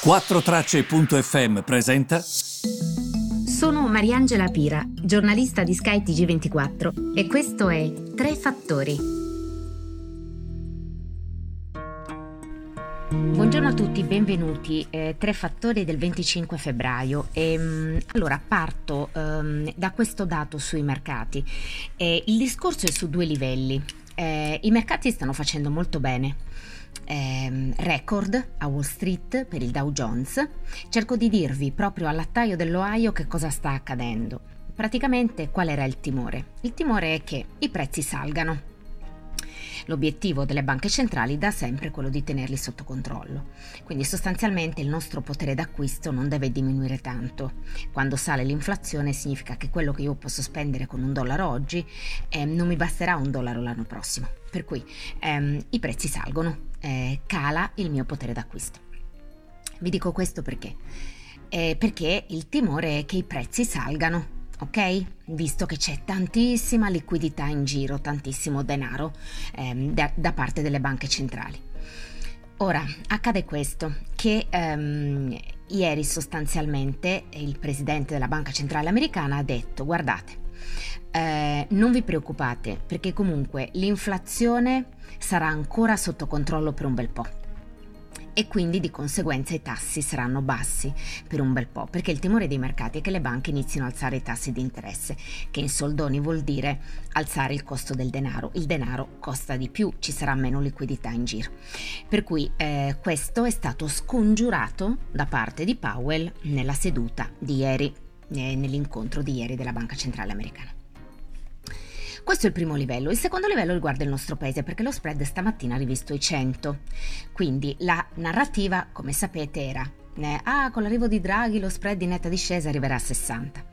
4Tracce.fm presenta. Sono Mariangela Pira, giornalista di Sky TG24 e questo è Tre Fattori. Buongiorno a tutti, benvenuti. Eh, tre fattori del 25 febbraio. E, ehm, allora, parto ehm, da questo dato sui mercati. Eh, il discorso è su due livelli. Eh, I mercati stanno facendo molto bene eh, record a Wall Street per il Dow Jones, cerco di dirvi proprio all'attaio dell'Ohio che cosa sta accadendo. Praticamente qual era il timore? Il timore è che i prezzi salgano. L'obiettivo delle banche centrali da sempre è quello di tenerli sotto controllo. Quindi sostanzialmente il nostro potere d'acquisto non deve diminuire tanto. Quando sale l'inflazione significa che quello che io posso spendere con un dollaro oggi eh, non mi basterà un dollaro l'anno prossimo. Per cui ehm, i prezzi salgono, eh, cala il mio potere d'acquisto. Vi dico questo perché? Eh, perché il timore è che i prezzi salgano, ok? Visto che c'è tantissima liquidità in giro, tantissimo denaro ehm, da, da, parte delle banche centrali. Ora, accade questo, che ehm, ieri sostanzialmente il presidente della Banca Centrale Americana ha detto, guardate, eh, non vi preoccupate perché comunque l'inflazione sarà ancora sotto controllo per un bel po' e quindi di conseguenza i tassi saranno bassi per un bel po', perché il timore dei mercati è che le banche inizino a alzare i tassi di interesse, che in soldoni vuol dire alzare il costo del denaro. Il denaro costa di più, ci sarà meno liquidità in giro. Per cui eh, questo è stato scongiurato da parte di Powell nella seduta di ieri, eh, nell'incontro di ieri della Banca Centrale Americana. Questo è il primo livello. Il secondo livello riguarda il nostro paese perché lo spread stamattina ha rivisto i 100. Quindi la narrativa, come sapete, era ah, con l'arrivo di Draghi lo spread in netta discesa arriverà a 60.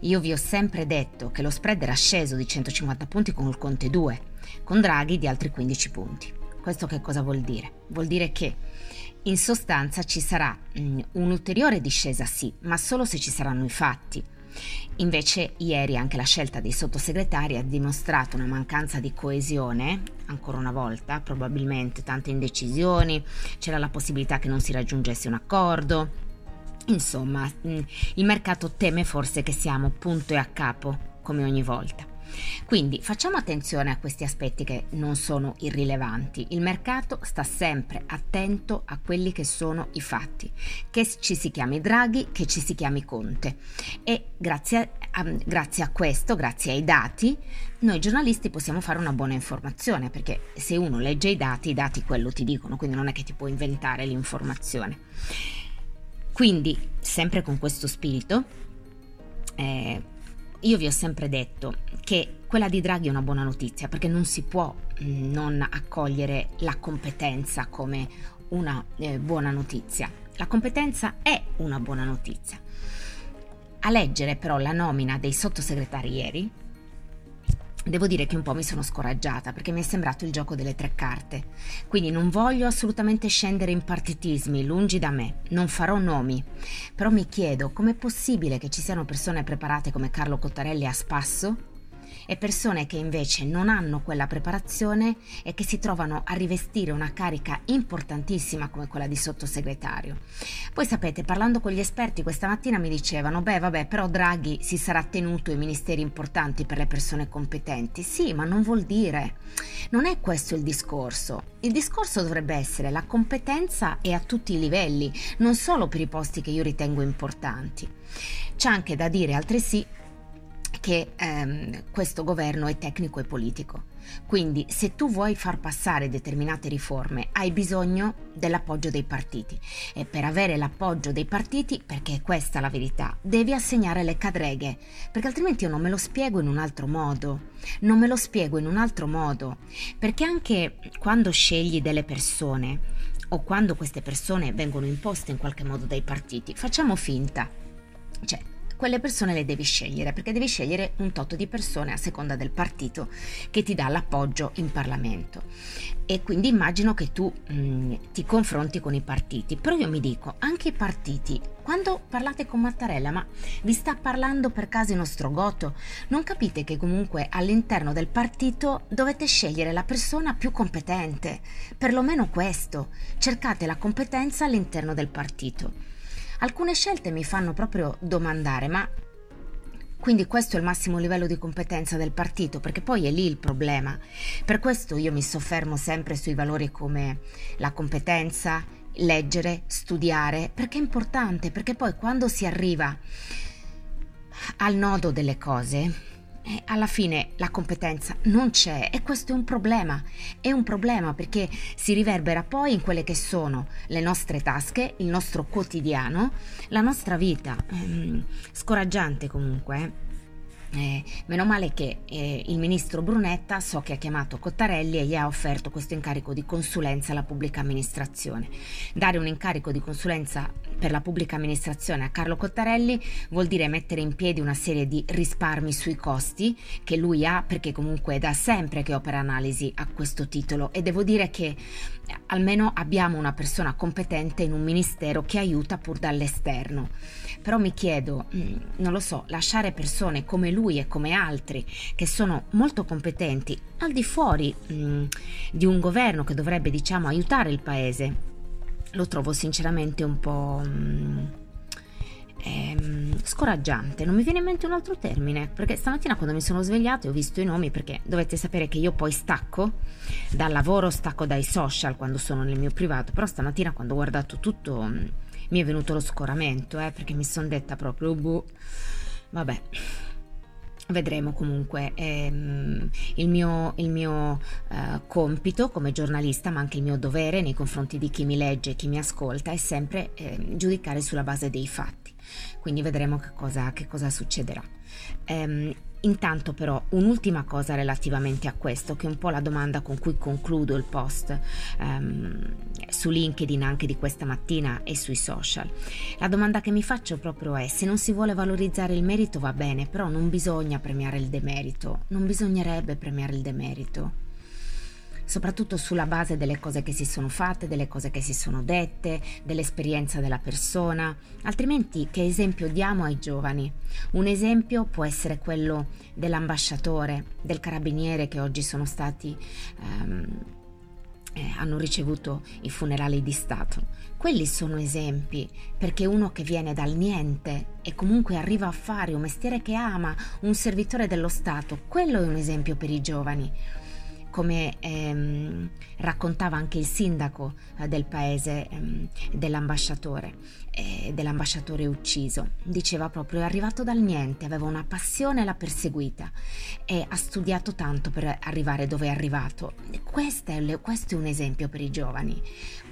Io vi ho sempre detto che lo spread era sceso di 150 punti con il Conte 2, con Draghi di altri 15 punti. Questo che cosa vuol dire? Vuol dire che in sostanza ci sarà un'ulteriore discesa, sì, ma solo se ci saranno i fatti. Invece ieri anche la scelta dei sottosegretari ha dimostrato una mancanza di coesione, ancora una volta, probabilmente tante indecisioni, c'era la possibilità che non si raggiungesse un accordo. Insomma, mm, il mercato teme forse che siamo punto e a capo, come ogni volta. Quindi facciamo attenzione a questi aspetti che non sono irrilevanti. Il mercato sta sempre attento a quelli che sono i fatti, che ci si chiami Draghi, che ci si chiami Conte. E grazie a, grazie a questo, grazie ai dati, noi giornalisti possiamo fare una buona informazione, perché se uno legge i dati, i dati quello ti dicono, quindi non è che ti puoi inventare l'informazione. Quindi, sempre con questo spirito, eh, io vi ho sempre detto che quella di Draghi è una buona notizia perché non si può mm, non accogliere la competenza come una eh, buona notizia. La competenza è una buona notizia. A leggere però la nomina dei sottosegretari ieri, Devo dire che un po' mi sono scoraggiata perché mi è sembrato il gioco delle tre carte. Quindi non voglio assolutamente scendere in partitismi, lungi da me, non farò nomi. Però mi chiedo com'è possibile che ci siano persone preparate come Carlo Cottarelli a spasso e persone che invece non hanno quella preparazione e che si trovano a rivestire una carica importantissima come quella di sottosegretario. Poi sapete, parlando con gli esperti questa mattina mi dicevano, beh vabbè, però Draghi si sarà tenuto i ministeri importanti per le persone competenti. Sì, ma non vuol dire. Non è questo il discorso. Il discorso dovrebbe essere la competenza e a tutti i livelli, non solo per i posti che io ritengo importanti. C'è anche da dire altresì che ehm, questo governo è tecnico e politico. Quindi se tu vuoi far passare determinate riforme hai bisogno dell'appoggio dei partiti e per avere l'appoggio dei partiti, perché è la verità, devi assegnare le cadreghe, perché altrimenti io non me lo spiego in un altro modo. Non me lo spiego in un altro modo, perché anche quando scegli delle persone o quando queste persone vengono imposte in qualche modo dai partiti, facciamo finta. Cioè, quelle persone le devi scegliere, perché devi scegliere un tot di persone a seconda del partito che ti dà l'appoggio in Parlamento. E quindi immagino che tu mh, mm, ti confronti con i partiti, però io mi dico, anche i partiti, quando parlate con Mattarella, ma vi sta parlando per caso in Ostrogoto? Non capite che comunque all'interno del partito dovete scegliere la persona più competente, perlomeno questo, cercate la competenza all'interno del partito. Alcune scelte mi fanno proprio domandare, ma quindi questo è il massimo livello di competenza del partito, perché poi è lì il problema. Per questo io mi soffermo sempre sui valori come la competenza, leggere, studiare, perché è importante, perché poi quando si arriva al nodo delle cose, eh, alla fine la competenza non c'è e questo è un problema. È un problema perché si riverbera poi in quelle che sono le nostre tasche, il nostro quotidiano, la nostra vita. Ehm, scoraggiante comunque. Eh. Eh, meno male che eh, il ministro Brunetta so che ha chiamato Cottarelli e gli ha offerto questo incarico di consulenza alla pubblica amministrazione. Dare un incarico di consulenza per la pubblica amministrazione a Carlo Cottarelli vuol dire mettere in piedi una serie di risparmi sui costi che lui ha perché comunque è da sempre che opera analisi a questo titolo e devo dire che almeno abbiamo una persona competente in un ministero che aiuta pur dall'esterno. Però mi chiedo, mm, non lo so, lasciare persone come lui e come altri che sono molto competenti al di fuori mh, mm, di un governo che dovrebbe, diciamo, aiutare il paese, lo trovo sinceramente un po'... Mh, mm, ehm, scoraggiante, non mi viene in mente un altro termine, perché stamattina quando mi sono svegliata ho visto i nomi, perché dovete sapere che io poi stacco dal lavoro, stacco dai social quando sono nel mio privato, però stamattina quando ho guardato tutto mi è venuto lo scoramento, eh, perché mi sono detta proprio, boh, vabbè. Vedremo comunque, ehm, il mio, il mio eh, compito come giornalista, ma anche il mio dovere nei confronti di chi mi legge e chi mi ascolta è sempre eh, giudicare sulla base dei fatti. Quindi vedremo che cosa, che cosa succederà. Ehm, Intanto però un'ultima cosa relativamente a questo, che è un po' la domanda con cui concludo il post um, su LinkedIn anche di questa mattina e sui social. La domanda che mi faccio proprio è se non si vuole valorizzare il merito va bene, però non bisogna premiare il demerito, non bisognerebbe premiare il demerito soprattutto sulla base delle cose che si sono fatte, delle cose che si sono dette, dell'esperienza della persona. Altrimenti che esempio diamo ai giovani? Un esempio può essere quello dell'ambasciatore, del carabiniere che oggi sono stati... Um, eh, hanno ricevuto i funerali di Stato. Quelli sono esempi, perché uno che viene dal niente e comunque arriva a fare un mestiere che ama, un servitore dello Stato, quello è un esempio per i giovani come ehm, raccontava anche il sindaco eh, del paese ehm, dell'ambasciatore, eh, dell'ambasciatore ucciso. Diceva proprio è arrivato dal niente, aveva una passione e l'ha perseguita e ha studiato tanto per arrivare dove è arrivato. Questo è, questo è un esempio per i giovani.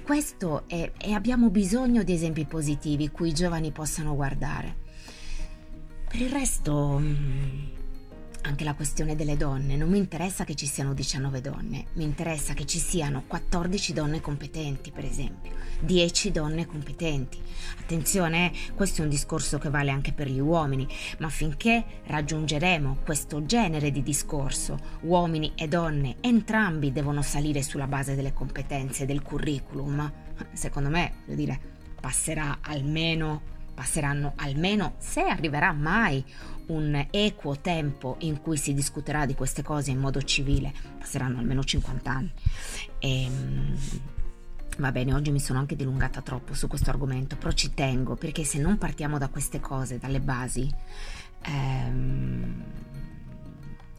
Questo è, e abbiamo bisogno di esempi positivi cui i giovani possano guardare. Per il resto... Anche la questione delle donne, non mi interessa che ci siano 19 donne, mi interessa che ci siano 14 donne competenti, per esempio, 10 donne competenti. Attenzione, questo è un discorso che vale anche per gli uomini, ma finché raggiungeremo questo genere di discorso, uomini e donne, entrambi devono salire sulla base delle competenze del curriculum. Secondo me, devo dire, passerà almeno passeranno almeno, se arriverà mai, un equo tempo in cui si discuterà di queste cose in modo civile, passeranno almeno 50 anni. E, ehm, Va bene, oggi mi sono anche dilungata troppo su questo argomento, però ci tengo perché se non partiamo da queste cose, dalle basi, ehm,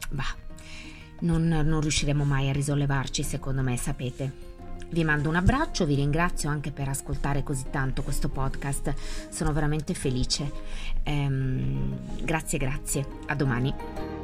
bah, non, non riusciremo mai a risollevarci, secondo me, sapete. Vi mando un abbraccio, vi ringrazio anche per ascoltare così tanto questo podcast, sono veramente felice. Ehm, grazie, grazie, a domani.